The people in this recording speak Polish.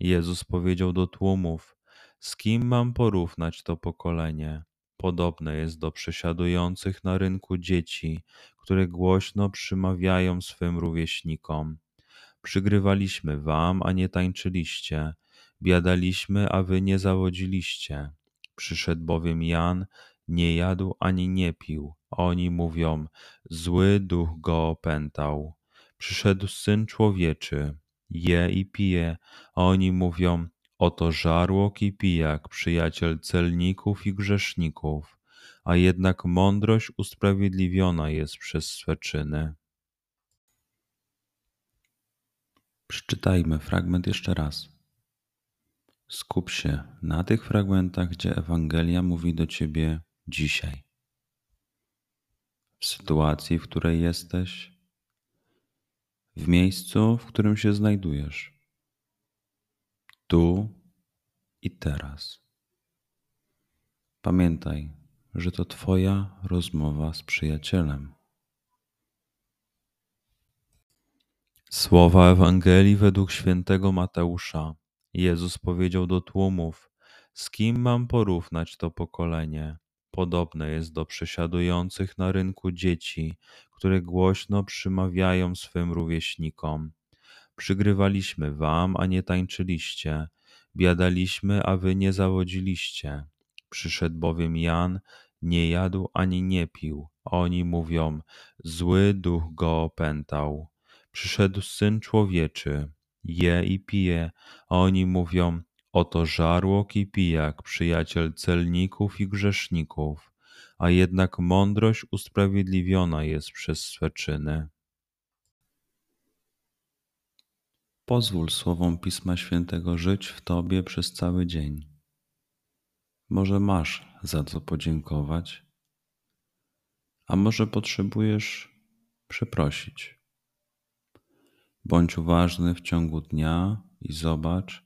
Jezus powiedział do tłumów: Z kim mam porównać to pokolenie? Podobne jest do przesiadujących na rynku dzieci, które głośno przymawiają swym rówieśnikom. Przygrywaliśmy wam, a nie tańczyliście, biadaliśmy, a wy nie zawodziliście. Przyszedł bowiem Jan, nie jadł ani nie pił. Oni mówią: Zły duch go opętał. Przyszedł syn człowieczy, je i pije, a oni mówią, oto żarłok i pijak, przyjaciel celników i grzeszników, a jednak mądrość usprawiedliwiona jest przez swe czyny. Przeczytajmy fragment jeszcze raz. Skup się na tych fragmentach, gdzie Ewangelia mówi do ciebie dzisiaj. W sytuacji, w której jesteś, w miejscu, w którym się znajdujesz. Tu i teraz. Pamiętaj, że to Twoja rozmowa z przyjacielem. Słowa Ewangelii według świętego Mateusza. Jezus powiedział do tłumów: Z kim mam porównać to pokolenie? Podobne jest do przesiadujących na rynku dzieci, które głośno przymawiają swym rówieśnikom. Przygrywaliśmy wam, a nie tańczyliście, biadaliśmy, a wy nie zawodziliście. Przyszedł bowiem Jan, nie jadł ani nie pił. Oni mówią, zły duch go opętał. Przyszedł Syn Człowieczy, je i pije, oni mówią, oto żarłok i pijak, przyjaciel celników i grzeszników a jednak mądrość usprawiedliwiona jest przez swe czyny. Pozwól słowom Pisma Świętego żyć w Tobie przez cały dzień. Może masz za co podziękować, a może potrzebujesz przeprosić. Bądź uważny w ciągu dnia i zobacz,